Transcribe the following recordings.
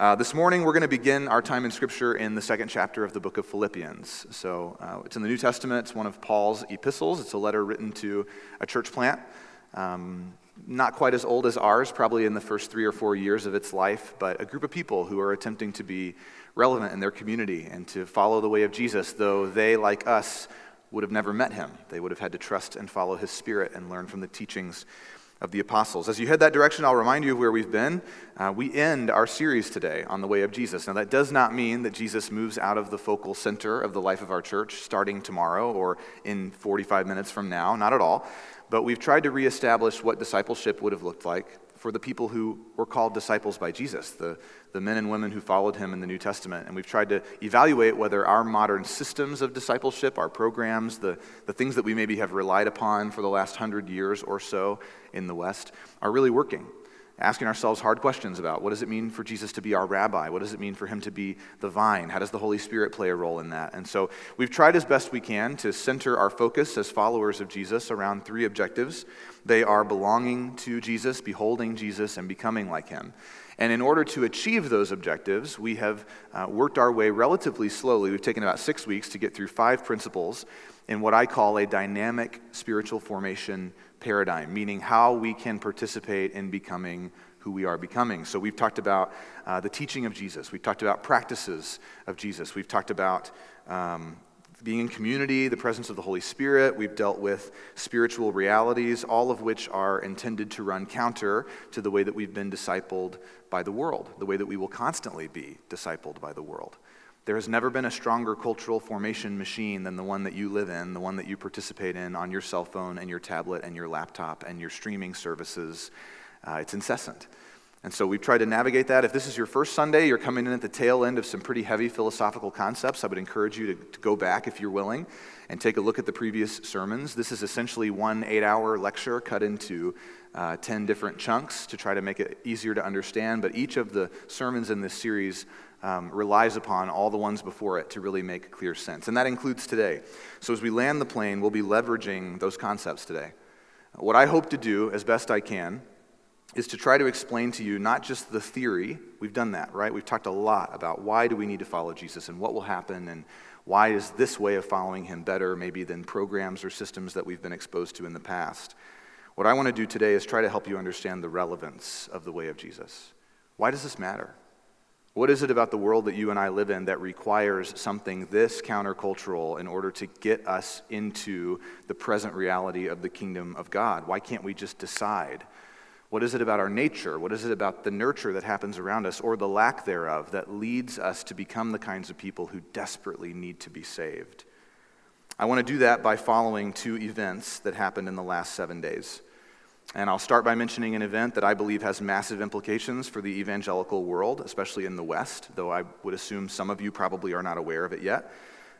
Uh, this morning, we're going to begin our time in Scripture in the second chapter of the book of Philippians. So, uh, it's in the New Testament. It's one of Paul's epistles. It's a letter written to a church plant, um, not quite as old as ours, probably in the first three or four years of its life, but a group of people who are attempting to be relevant in their community and to follow the way of Jesus, though they, like us, would have never met him. They would have had to trust and follow his spirit and learn from the teachings of the apostles. As you head that direction, I'll remind you of where we've been. Uh, we end our series today on the way of Jesus. Now, that does not mean that Jesus moves out of the focal center of the life of our church starting tomorrow or in 45 minutes from now, not at all. But we've tried to reestablish what discipleship would have looked like for the people who were called disciples by Jesus, the, the men and women who followed him in the New Testament. And we've tried to evaluate whether our modern systems of discipleship, our programs, the, the things that we maybe have relied upon for the last hundred years or so in the West, are really working asking ourselves hard questions about what does it mean for Jesus to be our rabbi? What does it mean for him to be the vine? How does the Holy Spirit play a role in that? And so we've tried as best we can to center our focus as followers of Jesus around three objectives. They are belonging to Jesus, beholding Jesus, and becoming like him. And in order to achieve those objectives, we have uh, worked our way relatively slowly. We've taken about six weeks to get through five principles in what I call a dynamic spiritual formation paradigm, meaning how we can participate in becoming who we are becoming. So we've talked about uh, the teaching of Jesus, we've talked about practices of Jesus, we've talked about um, being in community, the presence of the Holy Spirit. We've dealt with spiritual realities, all of which are intended to run counter to the way that we've been discipled by the world, the way that we will constantly be discipled by the world. There has never been a stronger cultural formation machine than the one that you live in, the one that you participate in on your cell phone and your tablet and your laptop and your streaming services. Uh, it's incessant. And so we've tried to navigate that. If this is your first Sunday, you're coming in at the tail end of some pretty heavy philosophical concepts. I would encourage you to, to go back if you're willing and take a look at the previous sermons. This is essentially one eight hour lecture cut into uh, 10 different chunks to try to make it easier to understand. But each of the sermons in this series um, relies upon all the ones before it to really make clear sense. And that includes today. So as we land the plane, we'll be leveraging those concepts today. What I hope to do as best I can is to try to explain to you not just the theory, we've done that, right? We've talked a lot about why do we need to follow Jesus and what will happen and why is this way of following him better maybe than programs or systems that we've been exposed to in the past. What I want to do today is try to help you understand the relevance of the way of Jesus. Why does this matter? What is it about the world that you and I live in that requires something this countercultural in order to get us into the present reality of the kingdom of God? Why can't we just decide? What is it about our nature? What is it about the nurture that happens around us or the lack thereof that leads us to become the kinds of people who desperately need to be saved? I want to do that by following two events that happened in the last seven days. And I'll start by mentioning an event that I believe has massive implications for the evangelical world, especially in the West, though I would assume some of you probably are not aware of it yet.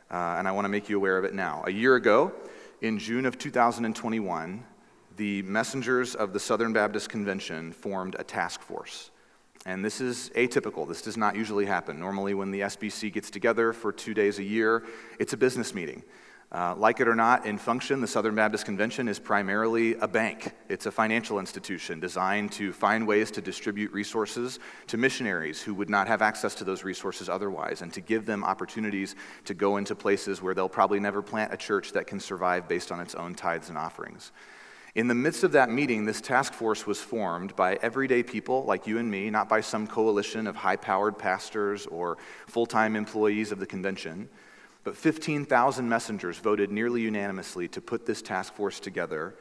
Uh, and I want to make you aware of it now. A year ago, in June of 2021, the messengers of the Southern Baptist Convention formed a task force. And this is atypical. This does not usually happen. Normally, when the SBC gets together for two days a year, it's a business meeting. Uh, like it or not, in function, the Southern Baptist Convention is primarily a bank. It's a financial institution designed to find ways to distribute resources to missionaries who would not have access to those resources otherwise, and to give them opportunities to go into places where they'll probably never plant a church that can survive based on its own tithes and offerings. In the midst of that meeting, this task force was formed by everyday people like you and me, not by some coalition of high powered pastors or full time employees of the convention. But 15,000 messengers voted nearly unanimously to put this task force together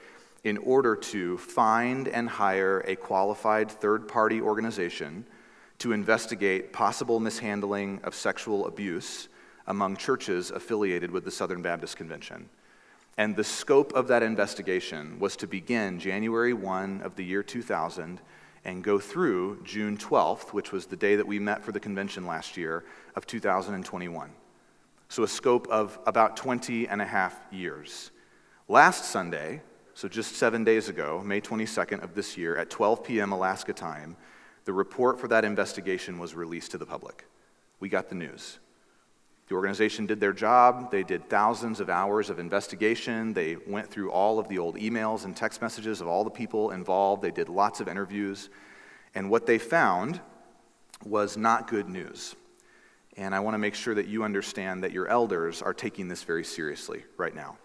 in order to find and hire a qualified third party organization to investigate possible mishandling of sexual abuse among churches affiliated with the Southern Baptist Convention. And the scope of that investigation was to begin January 1 of the year 2000 and go through June 12th, which was the day that we met for the convention last year, of 2021 so a scope of about 20 and a half years. Last Sunday, so just seven days ago, May 22nd of this year, at 12 p.m. Alaska time, the report for that investigation was released to the public. We got the news. The organization did their job. They did thousands of hours of investigation. They went through all of the old emails and text messages of all the people involved. They did lots of interviews. And what they found was not good news. And I want to make sure that you understand that your elders are taking this very seriously right now.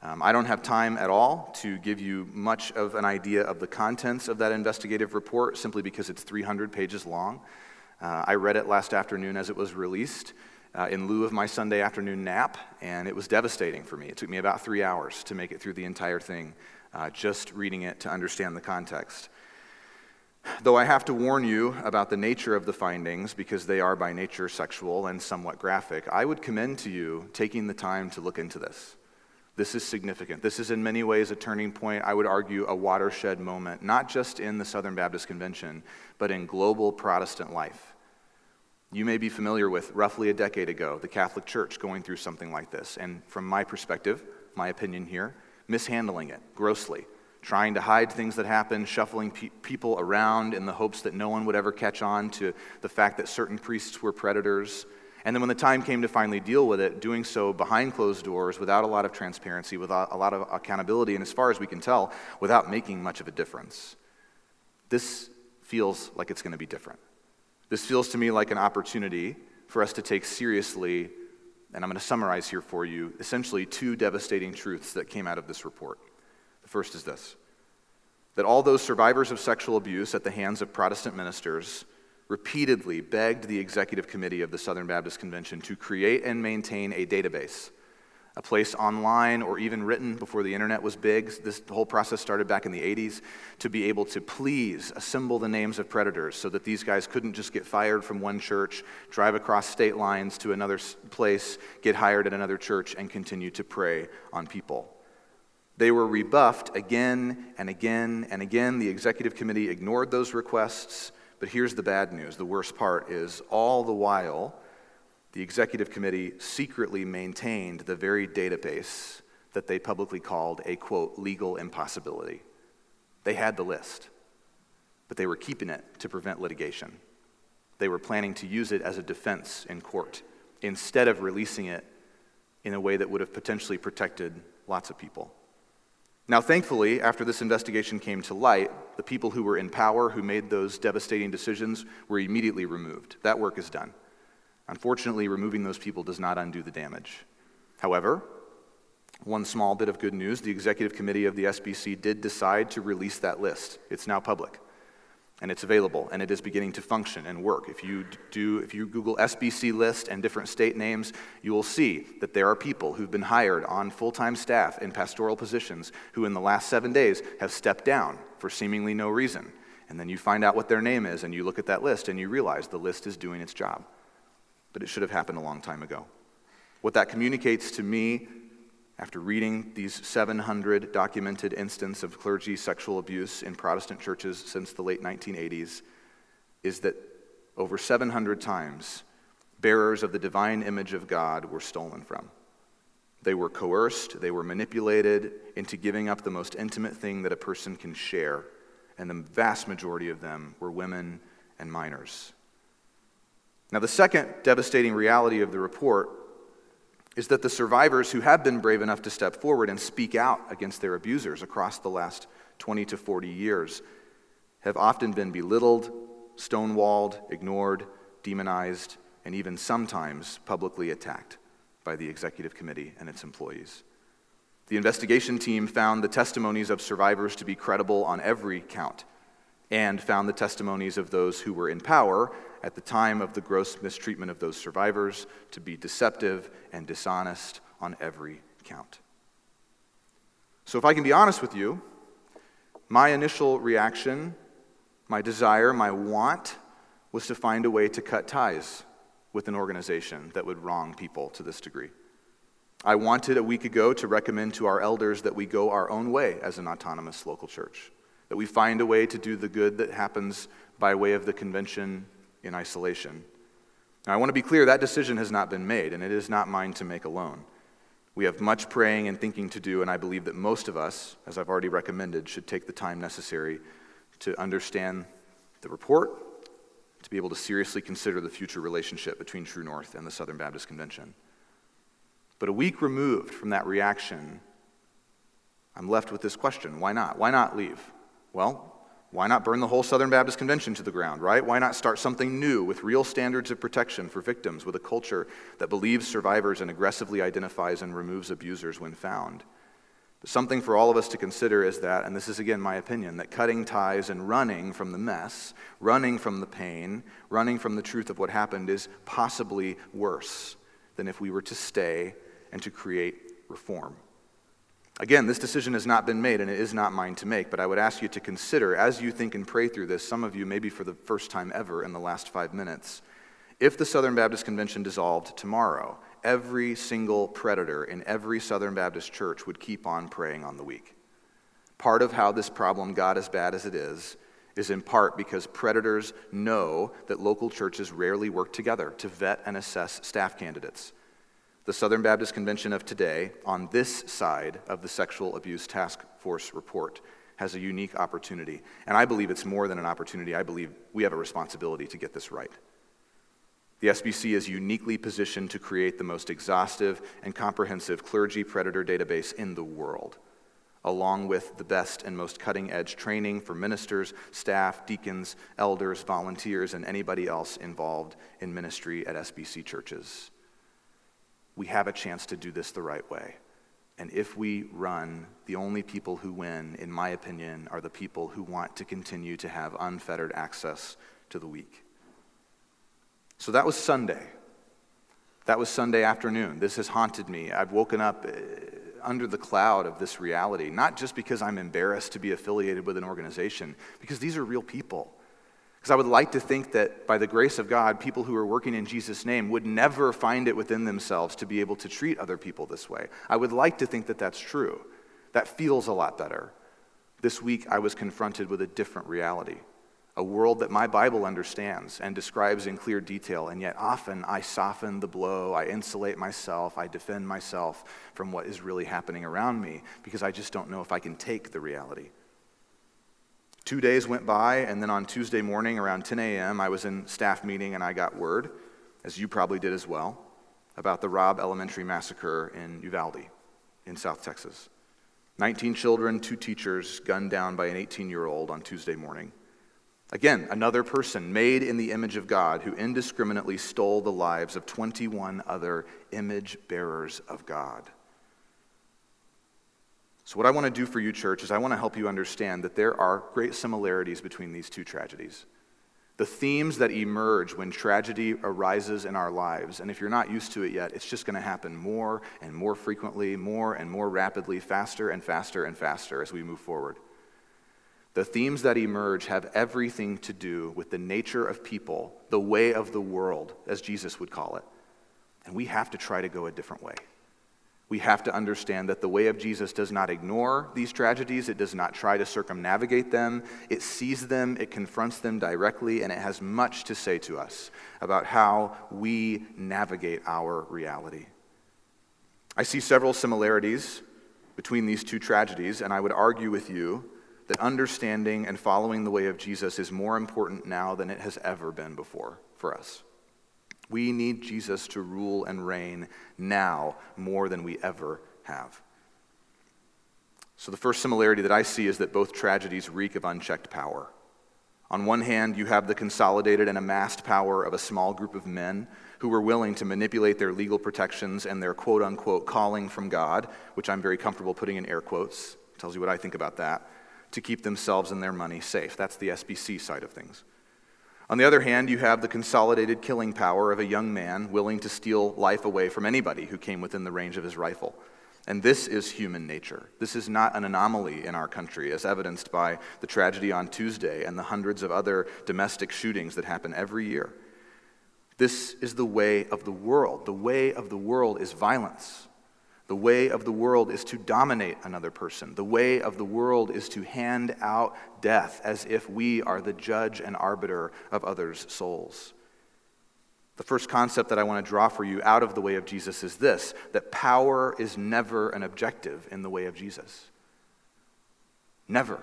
Um, I don't have time at all to give you much of an idea of the contents of that investigative report simply because it's 300 pages long. Uh, I read it last afternoon as it was released uh, in lieu of my Sunday afternoon nap, and it was devastating for me. It took me about three hours to make it through the entire thing, uh, just reading it to understand the context. Though I have to warn you about the nature of the findings because they are by nature sexual and somewhat graphic, I would commend to you taking the time to look into this. This is significant. This is in many ways a turning point, I would argue a watershed moment, not just in the Southern Baptist Convention, but in global Protestant life. You may be familiar with roughly a decade ago the Catholic Church going through something like this, and from my perspective, my opinion here, mishandling it grossly, trying to hide things that happened, shuffling pe- people around in the hopes that no one would ever catch on to the fact that certain priests were predators and then when the time came to finally deal with it, doing so behind closed doors, without a lot of transparency, without a lot of accountability, and as far as we can tell, without making much of a difference. This feels like it's going to be different. This feels to me like an opportunity for us to take seriously, and I'm going to summarize here for you, essentially two devastating truths that came out of this report. First is this that all those survivors of sexual abuse at the hands of Protestant ministers repeatedly begged the executive committee of the Southern Baptist Convention to create and maintain a database, a place online or even written before the internet was big. This whole process started back in the 80s to be able to please assemble the names of predators so that these guys couldn't just get fired from one church, drive across state lines to another place, get hired at another church, and continue to prey on people. They were rebuffed again and again and again. The executive committee ignored those requests but here's the bad news the worst part is all the while, the executive committee secretly maintained the very database that they publicly called a quote, legal impossibility. They had the list, but they were keeping it to prevent litigation. They were planning to use it as a defense in court instead of releasing it in a way that would have potentially protected lots of people. Now, thankfully, after this investigation came to light, the people who were in power, who made those devastating decisions, were immediately removed. That work is done. Unfortunately, removing those people does not undo the damage. However, one small bit of good news the executive committee of the SBC did decide to release that list. It's now public and it's available and it is beginning to function and work. If you do if you Google SBC list and different state names, you will see that there are people who've been hired on full-time staff in pastoral positions who in the last 7 days have stepped down for seemingly no reason. And then you find out what their name is and you look at that list and you realize the list is doing its job. But it should have happened a long time ago. What that communicates to me after reading these 700 documented instances of clergy sexual abuse in Protestant churches since the late 1980s, is that over 700 times, bearers of the divine image of God were stolen from. They were coerced, they were manipulated into giving up the most intimate thing that a person can share, and the vast majority of them were women and minors. Now, the second devastating reality of the report is that the survivors who have been brave enough to step forward and speak out against their abusers across the last 20 to 40 years have often been belittled, stonewalled, ignored, demonized, and even sometimes publicly attacked by the executive committee and its employees. The investigation team found the testimonies of survivors to be credible on every count and found the testimonies of those who were in power at the time of the gross mistreatment of those survivors to be deceptive and dishonest on every count. So, if I can be honest with you, my initial reaction, my desire, my want was to find a way to cut ties with an organization that would wrong people to this degree. I wanted a week ago to recommend to our elders that we go our own way as an autonomous local church, that we find a way to do the good that happens by way of the convention in isolation. Now, I want to be clear that decision has not been made, and it is not mine to make alone. We have much praying and thinking to do, and I believe that most of us, as I've already recommended, should take the time necessary to understand the report, to be able to seriously consider the future relationship between True North and the Southern Baptist Convention. But a week removed from that reaction, I'm left with this question why not? Why not leave? Well, Why not burn the whole Southern Baptist Convention to the ground, right? Why not start something new with real standards of protection for victims, with a culture that believes survivors and aggressively identifies and removes abusers when found? But something for all of us to consider is that, and this is again my opinion, that cutting ties and running from the mess, running from the pain, running from the truth of what happened is possibly worse than if we were to stay and to create reform. Again, this decision has not been made and it is not mine to make, but I would ask you to consider as you think and pray through this, some of you maybe for the first time ever in the last five minutes, if the Southern Baptist Convention dissolved tomorrow, every single predator in every Southern Baptist church would keep on preying on the weak. Part of how this problem got as bad as it is is in part because predators know that local churches rarely work together to vet and assess staff candidates. The Southern Baptist Convention of today, on this side of the Sexual Abuse Task Force report, has a unique opportunity. And I believe it's more than an opportunity. I believe we have a responsibility to get this right. The SBC is uniquely positioned to create the most exhaustive and comprehensive clergy predator database in the world, along with the best and most cutting edge training for ministers, staff, deacons, elders, volunteers, and anybody else involved in ministry at SBC churches we have a chance to do this the right way. And if we run, the only people who win, in my opinion, are the people who want to continue to have unfettered access to the weak. So that was Sunday. That was Sunday afternoon. This has haunted me. I've woken up uh, under the cloud of this reality, not just because I'm embarrassed to be affiliated with an organization, because these are real people. Because I would like to think that by the grace of God, people who are working in Jesus' name would never find it within themselves to be able to treat other people this way. I would like to think that that's true. That feels a lot better. This week, I was confronted with a different reality a world that my Bible understands and describes in clear detail, and yet often I soften the blow, I insulate myself, I defend myself from what is really happening around me because I just don't know if I can take the reality. Two days went by, and then on Tuesday morning around 10 a.m., I was in staff meeting and I got word, as you probably did as well, about the Robb Elementary Massacre in Uvalde in South Texas. 19 children, two teachers gunned down by an 18 year old on Tuesday morning. Again, another person made in the image of God who indiscriminately stole the lives of 21 other image bearers of God. So, what I want to do for you, church, is I want to help you understand that there are great similarities between these two tragedies. The themes that emerge when tragedy arises in our lives, and if you're not used to it yet, it's just going to happen more and more frequently, more and more rapidly, faster and faster and faster as we move forward. The themes that emerge have everything to do with the nature of people, the way of the world, as Jesus would call it. And we have to try to go a different way we have to understand that the way of Jesus does not ignore these tragedies. It does not try to circumnavigate them. It sees them, it confronts them directly, and it has much to say to us about how we navigate our reality. I see several similarities between these two tragedies, and I would argue with you that understanding and following the way of Jesus is more important now than it has ever been before for us. We need Jesus to rule and reign now more than we ever have. So, the first similarity that I see is that both tragedies reek of unchecked power. On one hand, you have the consolidated and amassed power of a small group of men who were willing to manipulate their legal protections and their quote unquote calling from God, which I'm very comfortable putting in air quotes, tells you what I think about that, to keep themselves and their money safe. That's the SBC side of things. On the other hand, you have the consolidated killing power of a young man willing to steal life away from anybody who came within the range of his rifle. And this is human nature. This is not an anomaly in our country, as evidenced by the tragedy on Tuesday and the hundreds of other domestic shootings that happen every year. This is the way of the world. The way of the world is violence. The way of the world is to dominate another person. The way of the world is to hand out death as if we are the judge and arbiter of others' souls. The first concept that I want to draw for you out of the way of Jesus is this that power is never an objective in the way of Jesus. Never.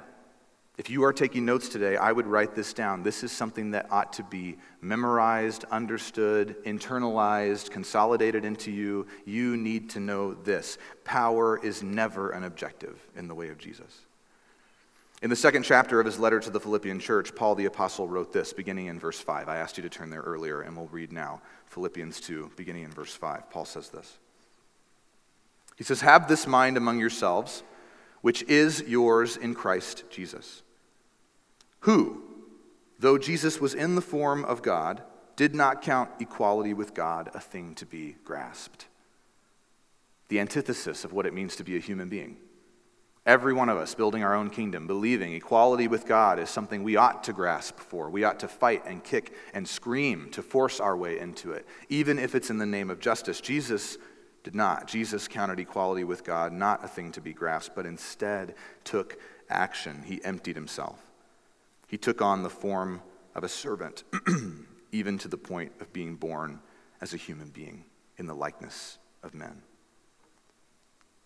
If you are taking notes today, I would write this down. This is something that ought to be memorized, understood, internalized, consolidated into you. You need to know this power is never an objective in the way of Jesus. In the second chapter of his letter to the Philippian church, Paul the Apostle wrote this, beginning in verse 5. I asked you to turn there earlier, and we'll read now Philippians 2, beginning in verse 5. Paul says this He says, Have this mind among yourselves, which is yours in Christ Jesus, who, though Jesus was in the form of God, did not count equality with God a thing to be grasped. The antithesis of what it means to be a human being. Every one of us building our own kingdom, believing equality with God is something we ought to grasp for. We ought to fight and kick and scream to force our way into it, even if it's in the name of justice. Jesus did not. Jesus counted equality with God not a thing to be grasped, but instead took action. He emptied himself. He took on the form of a servant, even to the point of being born as a human being in the likeness of men.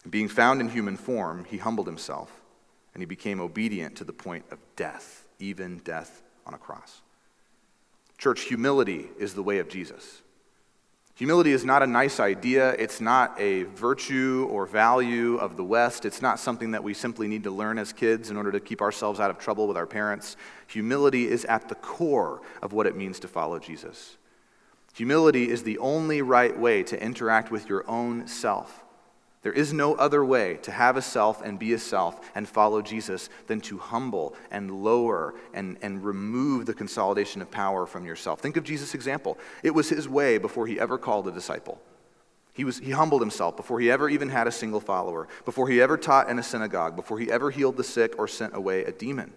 And being found in human form, he humbled himself and he became obedient to the point of death, even death on a cross. Church, humility is the way of Jesus. Humility is not a nice idea. It's not a virtue or value of the West. It's not something that we simply need to learn as kids in order to keep ourselves out of trouble with our parents. Humility is at the core of what it means to follow Jesus. Humility is the only right way to interact with your own self. There is no other way to have a self and be a self and follow Jesus than to humble and lower and, and remove the consolidation of power from yourself. Think of Jesus' example. It was his way before he ever called a disciple. He, was, he humbled himself before he ever even had a single follower, before he ever taught in a synagogue, before he ever healed the sick or sent away a demon.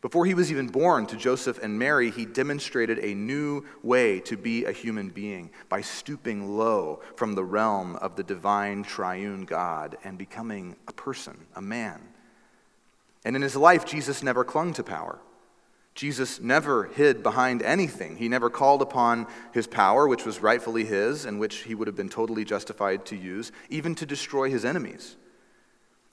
Before he was even born to Joseph and Mary, he demonstrated a new way to be a human being by stooping low from the realm of the divine triune God and becoming a person, a man. And in his life, Jesus never clung to power. Jesus never hid behind anything. He never called upon his power, which was rightfully his and which he would have been totally justified to use, even to destroy his enemies.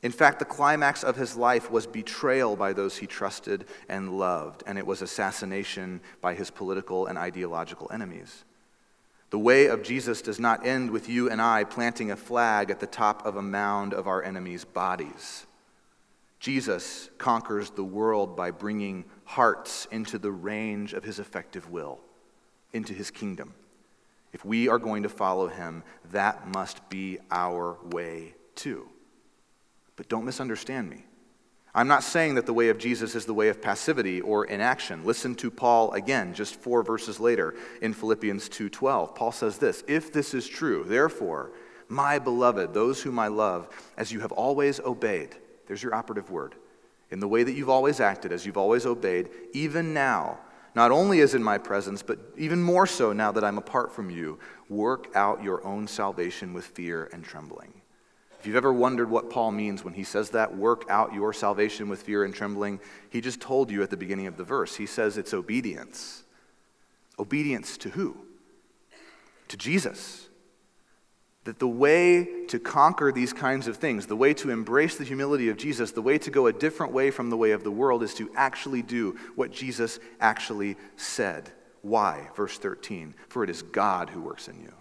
In fact, the climax of his life was betrayal by those he trusted and loved, and it was assassination by his political and ideological enemies. The way of Jesus does not end with you and I planting a flag at the top of a mound of our enemies' bodies. Jesus conquers the world by bringing hearts into the range of his effective will, into his kingdom. If we are going to follow him, that must be our way too. But don't misunderstand me. I'm not saying that the way of Jesus is the way of passivity or inaction. Listen to Paul again, just four verses later in Philippians 2:12. Paul says this, "If this is true, therefore, my beloved, those whom I love, as you have always obeyed." There's your operative word. In the way that you've always acted, as you've always obeyed, even now, not only as in my presence, but even more so now that I'm apart from you, work out your own salvation with fear and trembling. If you've ever wondered what Paul means when he says that, work out your salvation with fear and trembling, he just told you at the beginning of the verse. He says it's obedience. Obedience to who? To Jesus. That the way to conquer these kinds of things, the way to embrace the humility of Jesus, the way to go a different way from the way of the world is to actually do what Jesus actually said. Why? Verse 13 For it is God who works in you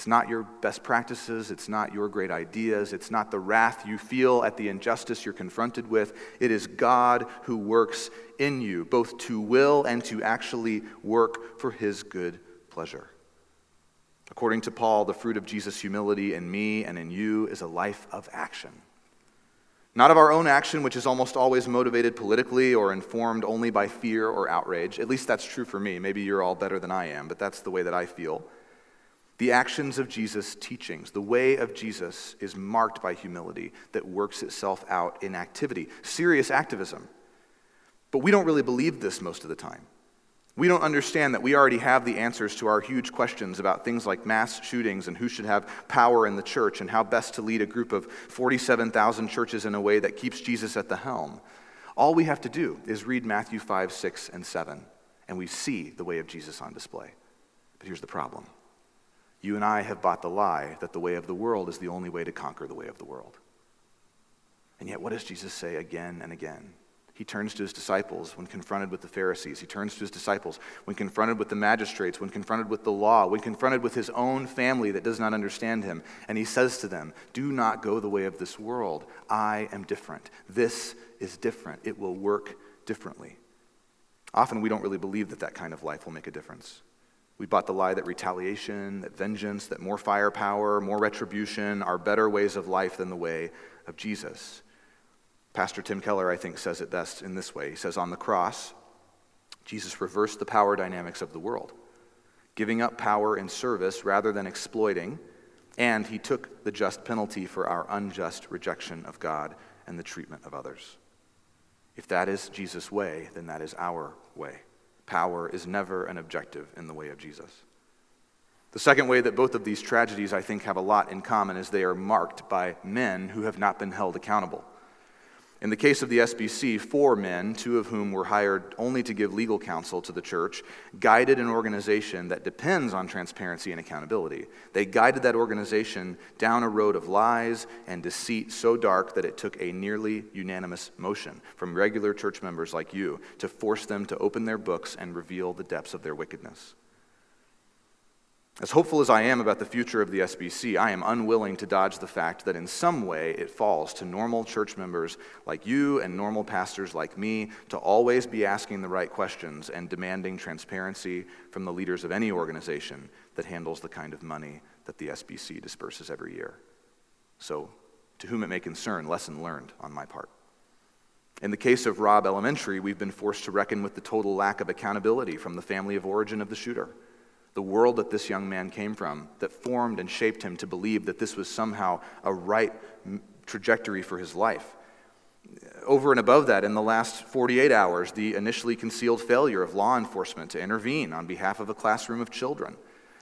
it's not your best practices. It's not your great ideas. It's not the wrath you feel at the injustice you're confronted with. It is God who works in you, both to will and to actually work for his good pleasure. According to Paul, the fruit of Jesus' humility in me and in you is a life of action. Not of our own action, which is almost always motivated politically or informed only by fear or outrage. At least that's true for me. Maybe you're all better than I am, but that's the way that I feel. The actions of Jesus' teachings, the way of Jesus is marked by humility that works itself out in activity, serious activism. But we don't really believe this most of the time. We don't understand that we already have the answers to our huge questions about things like mass shootings and who should have power in the church and how best to lead a group of 47,000 churches in a way that keeps Jesus at the helm. All we have to do is read Matthew 5, 6, and 7, and we see the way of Jesus on display. But here's the problem you and I have bought the lie that the way of the world is the only way to conquer the way of the world. And yet, what does Jesus say again and again? He turns to his disciples when confronted with the Pharisees. He turns to his disciples when confronted with the magistrates, when confronted with the law, when confronted with his own family that does not understand him. And he says to them, Do not go the way of this world. I am different. This is different. It will work differently. Often we don't really believe that that kind of life will make a difference. We bought the lie that retaliation, that vengeance, that more firepower, more retribution are better ways of life than the way of Jesus. Pastor Tim Keller, I think, says it best in this way. He says, On the cross, Jesus reversed the power dynamics of the world, giving up power in service rather than exploiting, and he took the just penalty for our unjust rejection of God and the treatment of others. If that is Jesus' way, then that is our way. Power is never an objective in the way of Jesus. The second way that both of these tragedies, I think, have a lot in common is they are marked by men who have not been held accountable. In the case of the SBC, four men, two of whom were hired only to give legal counsel to the church, guided an organization that depends on transparency and accountability. They guided that organization down a road of lies and deceit so dark that it took a nearly unanimous motion from regular church members like you to force them to open their books and reveal the depths of their wickedness. As hopeful as I am about the future of the SBC, I am unwilling to dodge the fact that in some way it falls to normal church members like you and normal pastors like me to always be asking the right questions and demanding transparency from the leaders of any organization that handles the kind of money that the SBC disperses every year. So, to whom it may concern, lesson learned on my part. In the case of Robb Elementary, we've been forced to reckon with the total lack of accountability from the family of origin of the shooter the world that this young man came from that formed and shaped him to believe that this was somehow a right trajectory for his life. Over and above that, in the last 48 hours, the initially concealed failure of law enforcement to intervene on behalf of a classroom of children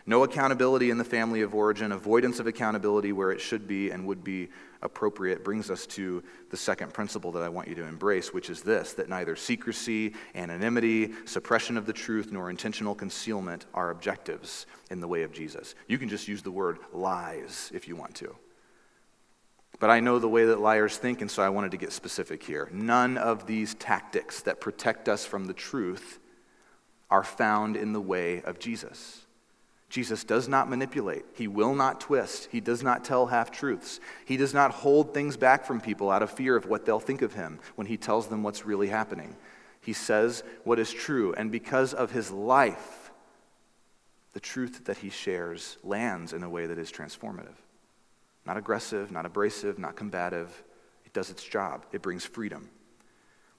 no accountability in the family of origin, avoidance of accountability where it should be and would be appropriate brings us to the second principle that I want you to embrace, which is this that neither secrecy, anonymity, suppression of the truth, nor intentional concealment are objectives in the way of Jesus. You can just use the word lies if you want to. But I know the way that liars think, and so I wanted to get specific here. None of these tactics that protect us from the truth are found in the way of Jesus. Jesus does not manipulate. He will not twist. He does not tell half truths. He does not hold things back from people out of fear of what they'll think of him when he tells them what's really happening. He says what is true, and because of his life, the truth that he shares lands in a way that is transformative. Not aggressive, not abrasive, not combative. It does its job, it brings freedom.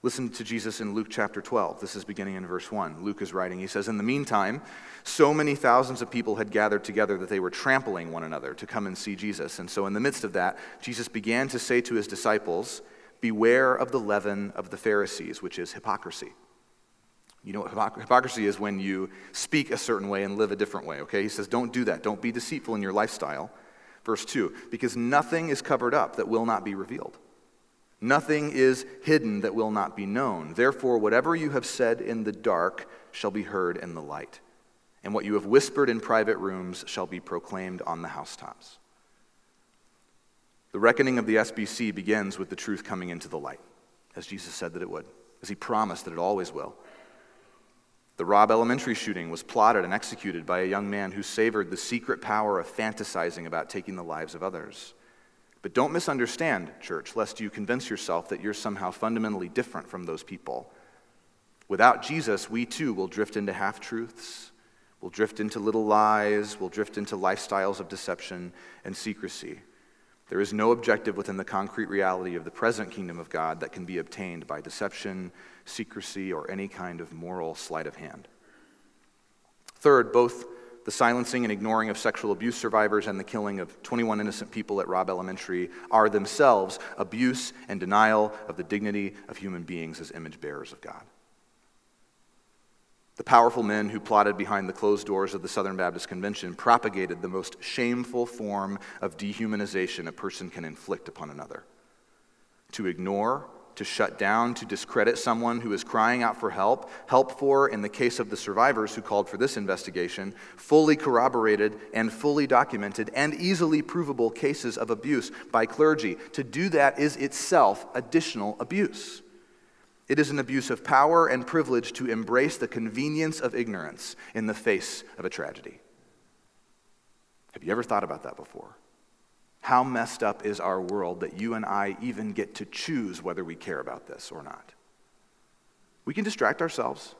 Listen to Jesus in Luke chapter 12. This is beginning in verse 1. Luke is writing. He says, In the meantime, so many thousands of people had gathered together that they were trampling one another to come and see Jesus. And so, in the midst of that, Jesus began to say to his disciples, Beware of the leaven of the Pharisees, which is hypocrisy. You know what hypocrisy is when you speak a certain way and live a different way, okay? He says, Don't do that. Don't be deceitful in your lifestyle. Verse 2 Because nothing is covered up that will not be revealed Nothing is hidden that will not be known. Therefore, whatever you have said in the dark shall be heard in the light, and what you have whispered in private rooms shall be proclaimed on the housetops. The reckoning of the SBC begins with the truth coming into the light, as Jesus said that it would, as he promised that it always will. The Robb Elementary shooting was plotted and executed by a young man who savored the secret power of fantasizing about taking the lives of others. But don't misunderstand, church, lest you convince yourself that you're somehow fundamentally different from those people. Without Jesus, we too will drift into half truths, we'll drift into little lies, we'll drift into lifestyles of deception and secrecy. There is no objective within the concrete reality of the present kingdom of God that can be obtained by deception, secrecy, or any kind of moral sleight of hand. Third, both the silencing and ignoring of sexual abuse survivors and the killing of 21 innocent people at Robb Elementary are themselves abuse and denial of the dignity of human beings as image bearers of God. The powerful men who plotted behind the closed doors of the Southern Baptist Convention propagated the most shameful form of dehumanization a person can inflict upon another to ignore to shut down, to discredit someone who is crying out for help, help for, in the case of the survivors who called for this investigation, fully corroborated and fully documented and easily provable cases of abuse by clergy. To do that is itself additional abuse. It is an abuse of power and privilege to embrace the convenience of ignorance in the face of a tragedy. Have you ever thought about that before? How messed up is our world that you and I even get to choose whether we care about this or not? We can distract ourselves.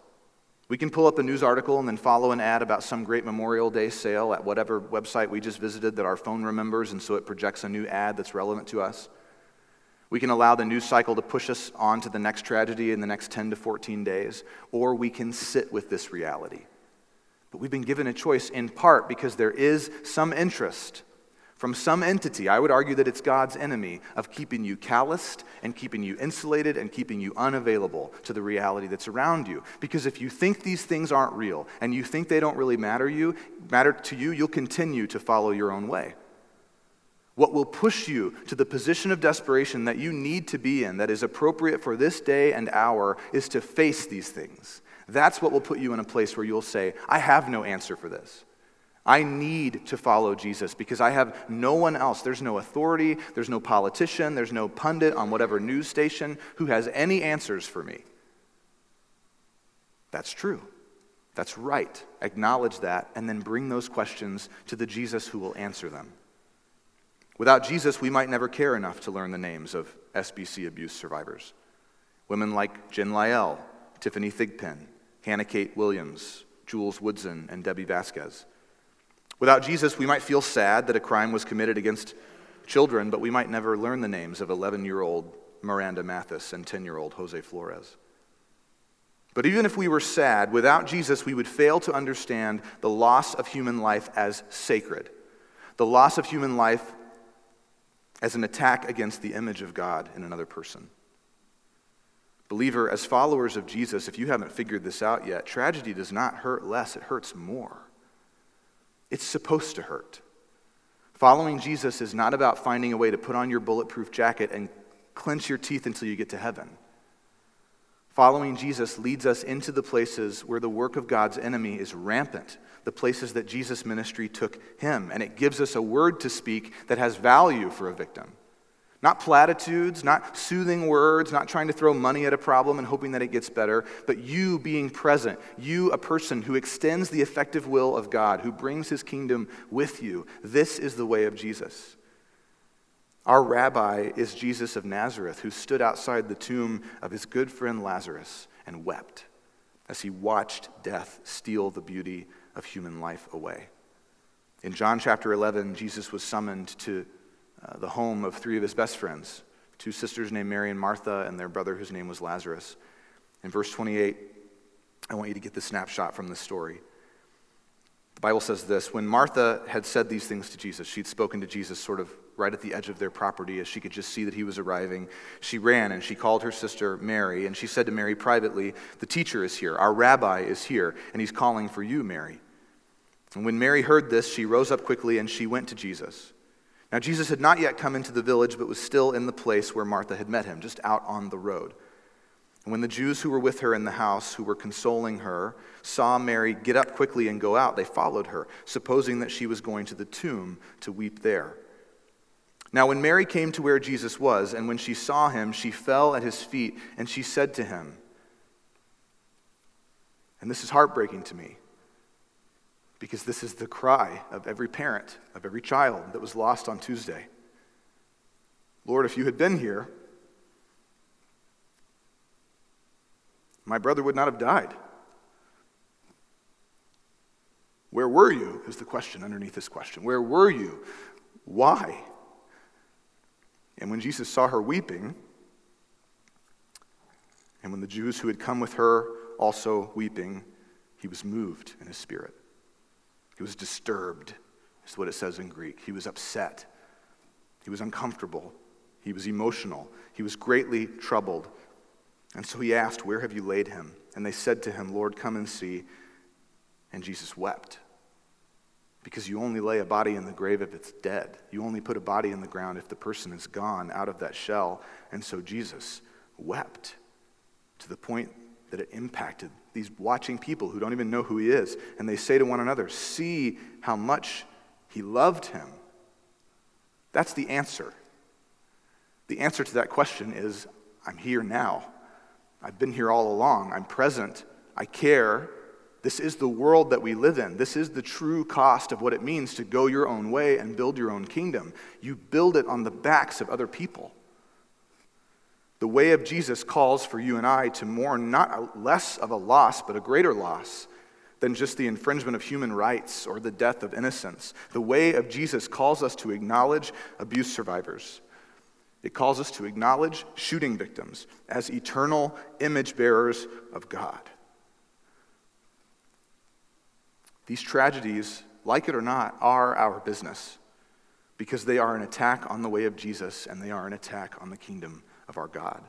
We can pull up a news article and then follow an ad about some great Memorial Day sale at whatever website we just visited that our phone remembers, and so it projects a new ad that's relevant to us. We can allow the news cycle to push us on to the next tragedy in the next 10 to 14 days, or we can sit with this reality. But we've been given a choice in part because there is some interest from some entity, I would argue that it's God's enemy, of keeping you calloused and keeping you insulated and keeping you unavailable to the reality that's around you. Because if you think these things aren't real and you think they don't really matter you, matter to you, you'll continue to follow your own way. What will push you to the position of desperation that you need to be in, that is appropriate for this day and hour, is to face these things. That's what will put you in a place where you'll say, I have no answer for this. I need to follow Jesus because I have no one else. There's no authority, there's no politician, there's no pundit on whatever news station who has any answers for me. That's true. That's right. Acknowledge that and then bring those questions to the Jesus who will answer them. Without Jesus, we might never care enough to learn the names of SBC abuse survivors. Women like Jen Lyell, Tiffany Thigpen, Hannah Kate Williams, Jules Woodson, and Debbie Vasquez. Without Jesus, we might feel sad that a crime was committed against children, but we might never learn the names of 11 year old Miranda Mathis and 10 year old Jose Flores. But even if we were sad, without Jesus, we would fail to understand the loss of human life as sacred, the loss of human life as an attack against the image of God in another person. Believer, as followers of Jesus, if you haven't figured this out yet, tragedy does not hurt less, it hurts more. It's supposed to hurt. Following Jesus is not about finding a way to put on your bulletproof jacket and clench your teeth until you get to heaven. Following Jesus leads us into the places where the work of God's enemy is rampant, the places that Jesus' ministry took him, and it gives us a word to speak that has value for a victim. Not platitudes, not soothing words, not trying to throw money at a problem and hoping that it gets better, but you being present, you, a person who extends the effective will of God, who brings his kingdom with you. This is the way of Jesus. Our rabbi is Jesus of Nazareth, who stood outside the tomb of his good friend Lazarus and wept as he watched death steal the beauty of human life away. In John chapter 11, Jesus was summoned to uh, the home of three of his best friends two sisters named Mary and Martha, and their brother whose name was Lazarus. In verse 28, I want you to get the snapshot from this story. The Bible says this When Martha had said these things to Jesus, she'd spoken to Jesus sort of right at the edge of their property as she could just see that he was arriving. She ran and she called her sister Mary, and she said to Mary privately, The teacher is here, our rabbi is here, and he's calling for you, Mary. And when Mary heard this, she rose up quickly and she went to Jesus. Now, Jesus had not yet come into the village, but was still in the place where Martha had met him, just out on the road. And when the Jews who were with her in the house, who were consoling her, saw Mary get up quickly and go out, they followed her, supposing that she was going to the tomb to weep there. Now, when Mary came to where Jesus was, and when she saw him, she fell at his feet, and she said to him, and this is heartbreaking to me because this is the cry of every parent, of every child that was lost on Tuesday. Lord, if you had been here, my brother would not have died. Where were you? Is the question underneath this question. Where were you? Why? And when Jesus saw her weeping, and when the Jews who had come with her also weeping, he was moved in his spirit. He was disturbed, is what it says in Greek. He was upset. He was uncomfortable. He was emotional. He was greatly troubled. And so he asked, Where have you laid him? And they said to him, Lord, come and see. And Jesus wept. Because you only lay a body in the grave if it's dead. You only put a body in the ground if the person is gone out of that shell. And so Jesus wept to the point that it impacted these watching people who don't even know who he is. And they say to one another, See how much he loved him. That's the answer. The answer to that question is, I'm here now. I've been here all along. I'm present. I care. This is the world that we live in. This is the true cost of what it means to go your own way and build your own kingdom. You build it on the backs of other people. The way of Jesus calls for you and I to mourn not less of a loss, but a greater loss than just the infringement of human rights or the death of innocence. The way of Jesus calls us to acknowledge abuse survivors. It calls us to acknowledge shooting victims as eternal image bearers of God. These tragedies, like it or not, are our business because they are an attack on the way of Jesus and they are an attack on the kingdom of our God.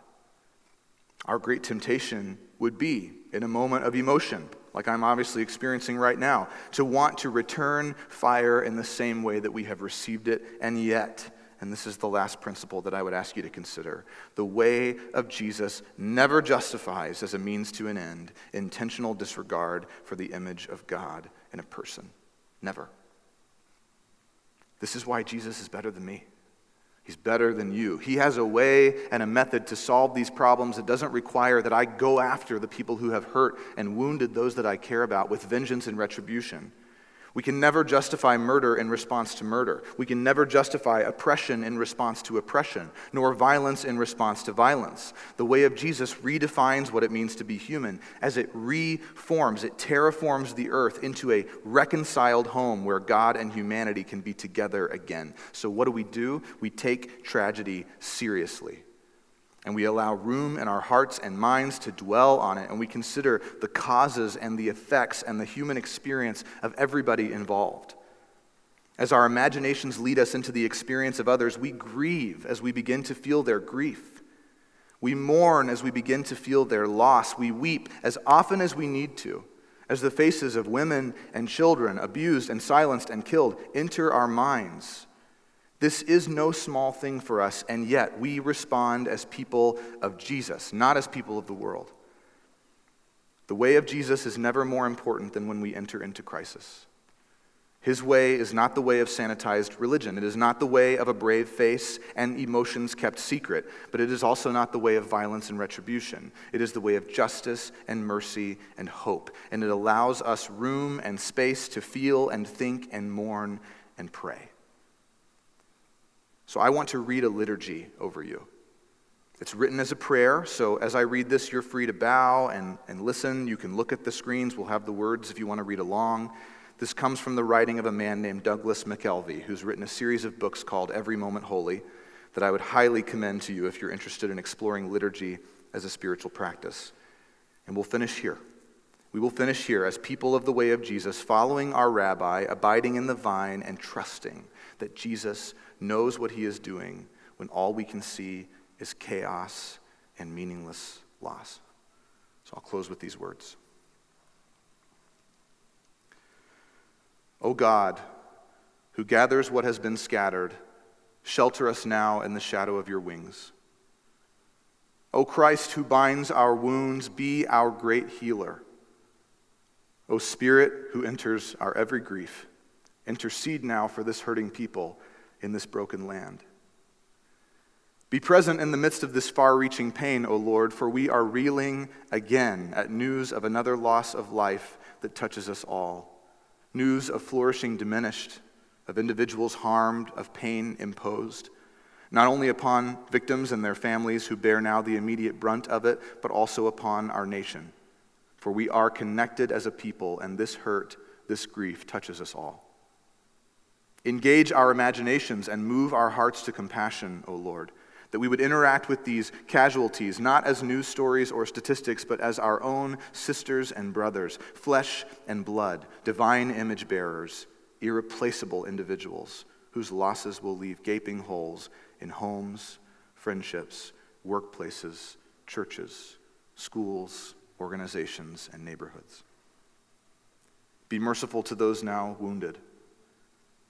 Our great temptation would be, in a moment of emotion, like I'm obviously experiencing right now, to want to return fire in the same way that we have received it, and yet, and this is the last principle that I would ask you to consider the way of Jesus never justifies as a means to an end intentional disregard for the image of God in a person. Never. This is why Jesus is better than me. He's better than you. He has a way and a method to solve these problems that doesn't require that I go after the people who have hurt and wounded those that I care about with vengeance and retribution. We can never justify murder in response to murder. We can never justify oppression in response to oppression, nor violence in response to violence. The way of Jesus redefines what it means to be human as it reforms, it terraforms the earth into a reconciled home where God and humanity can be together again. So, what do we do? We take tragedy seriously and we allow room in our hearts and minds to dwell on it, and we consider the causes and the effects and the human experience of everybody involved. As our imaginations lead us into the experience of others, we grieve as we begin to feel their grief. We mourn as we begin to feel their loss. We weep as often as we need to, as the faces of women and children abused and silenced and killed enter our minds this is no small thing for us, and yet we respond as people of Jesus, not as people of the world. The way of Jesus is never more important than when we enter into crisis. His way is not the way of sanitized religion. It is not the way of a brave face and emotions kept secret, but it is also not the way of violence and retribution. It is the way of justice and mercy and hope. And it allows us room and space to feel and think and mourn and pray. So I want to read a liturgy over you. It's written as a prayer, so as I read this, you're free to bow and, and listen. You can look at the screens. We'll have the words if you want to read along. This comes from the writing of a man named Douglas McKelvey, who's written a series of books called Every Moment Holy that I would highly commend to you if you're interested in exploring liturgy as a spiritual practice. And we'll finish here. We will finish here as people of the way of Jesus, following our rabbi, abiding in the vine, and trusting that Jesus knows what he is doing when all we can see is chaos and meaningless loss. So I'll close with these words. O God, who gathers what has been scattered, shelter us now in the shadow of your wings. O Christ, who binds our wounds, be our great healer. O Spirit, who enters our every grief, intercede now for this hurting people in this broken land. Be present in the midst of this far reaching pain, O Lord, for we are reeling again at news of another loss of life that touches us all. News of flourishing diminished, of individuals harmed, of pain imposed, not only upon victims and their families who bear now the immediate brunt of it, but also upon our nation. For we are connected as a people, and this hurt, this grief touches us all. Engage our imaginations and move our hearts to compassion, O Lord, that we would interact with these casualties not as news stories or statistics, but as our own sisters and brothers, flesh and blood, divine image bearers, irreplaceable individuals whose losses will leave gaping holes in homes, friendships, workplaces, churches, schools, organizations, and neighborhoods. Be merciful to those now wounded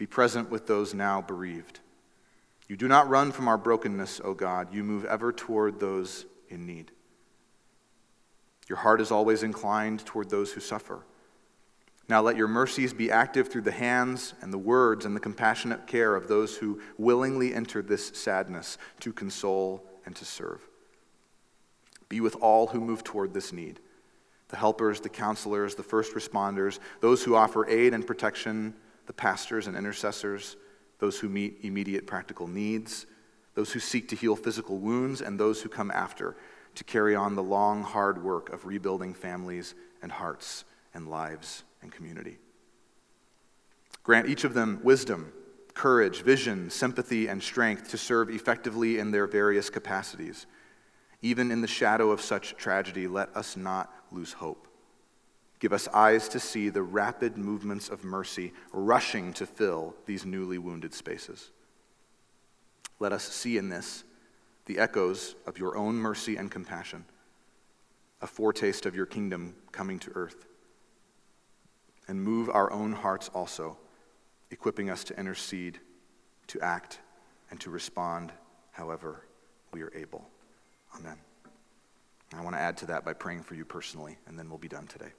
be present with those now bereaved. You do not run from our brokenness, O God. You move ever toward those in need. Your heart is always inclined toward those who suffer. Now let your mercies be active through the hands and the words and the compassionate care of those who willingly enter this sadness to console and to serve. Be with all who move toward this need the helpers, the counselors, the first responders, those who offer aid and protection, the pastors and intercessors, those who meet immediate practical needs, those who seek to heal physical wounds, and those who come after to carry on the long, hard work of rebuilding families and hearts and lives and community. Grant each of them wisdom, courage, vision, sympathy, and strength to serve effectively in their various capacities. Even in the shadow of such tragedy, let us not lose hope. Give us eyes to see the rapid movements of mercy rushing to fill these newly wounded spaces. Let us see in this the echoes of your own mercy and compassion, a foretaste of your kingdom coming to earth. And move our own hearts also, equipping us to intercede, to act, and to respond however we are able. Amen. I want to add to that by praying for you personally, and then we'll be done today.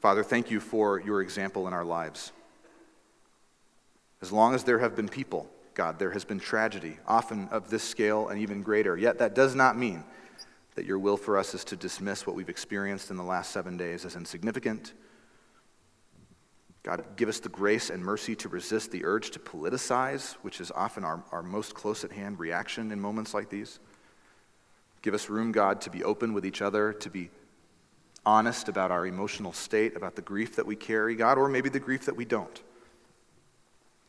Father, thank you for your example in our lives. As long as there have been people, God, there has been tragedy, often of this scale and even greater. Yet that does not mean that your will for us is to dismiss what we've experienced in the last seven days as insignificant. God, give us the grace and mercy to resist the urge to politicize, which is often our, our most close at hand reaction in moments like these. Give us room, God, to be open with each other, to be honest about our emotional state, about the grief that we carry, God, or maybe the grief that we don't.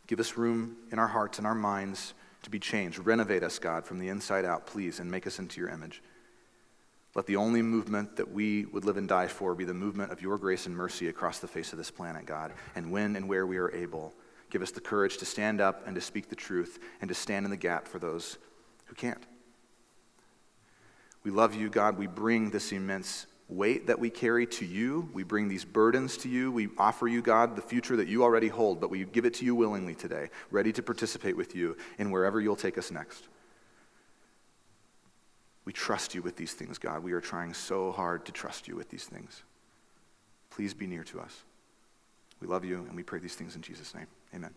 Give us room in our hearts and our minds to be changed. Renovate us, God, from the inside out, please, and make us into your image. Let the only movement that we would live and die for be the movement of your grace and mercy across the face of this planet, God. And when and where we are able, give us the courage to stand up and to speak the truth and to stand in the gap for those who can't. We love you, God. We bring this immense weight that we carry to you. We bring these burdens to you. We offer you, God, the future that you already hold, but we give it to you willingly today, ready to participate with you in wherever you'll take us next. We trust you with these things, God. We are trying so hard to trust you with these things. Please be near to us. We love you, and we pray these things in Jesus' name. Amen.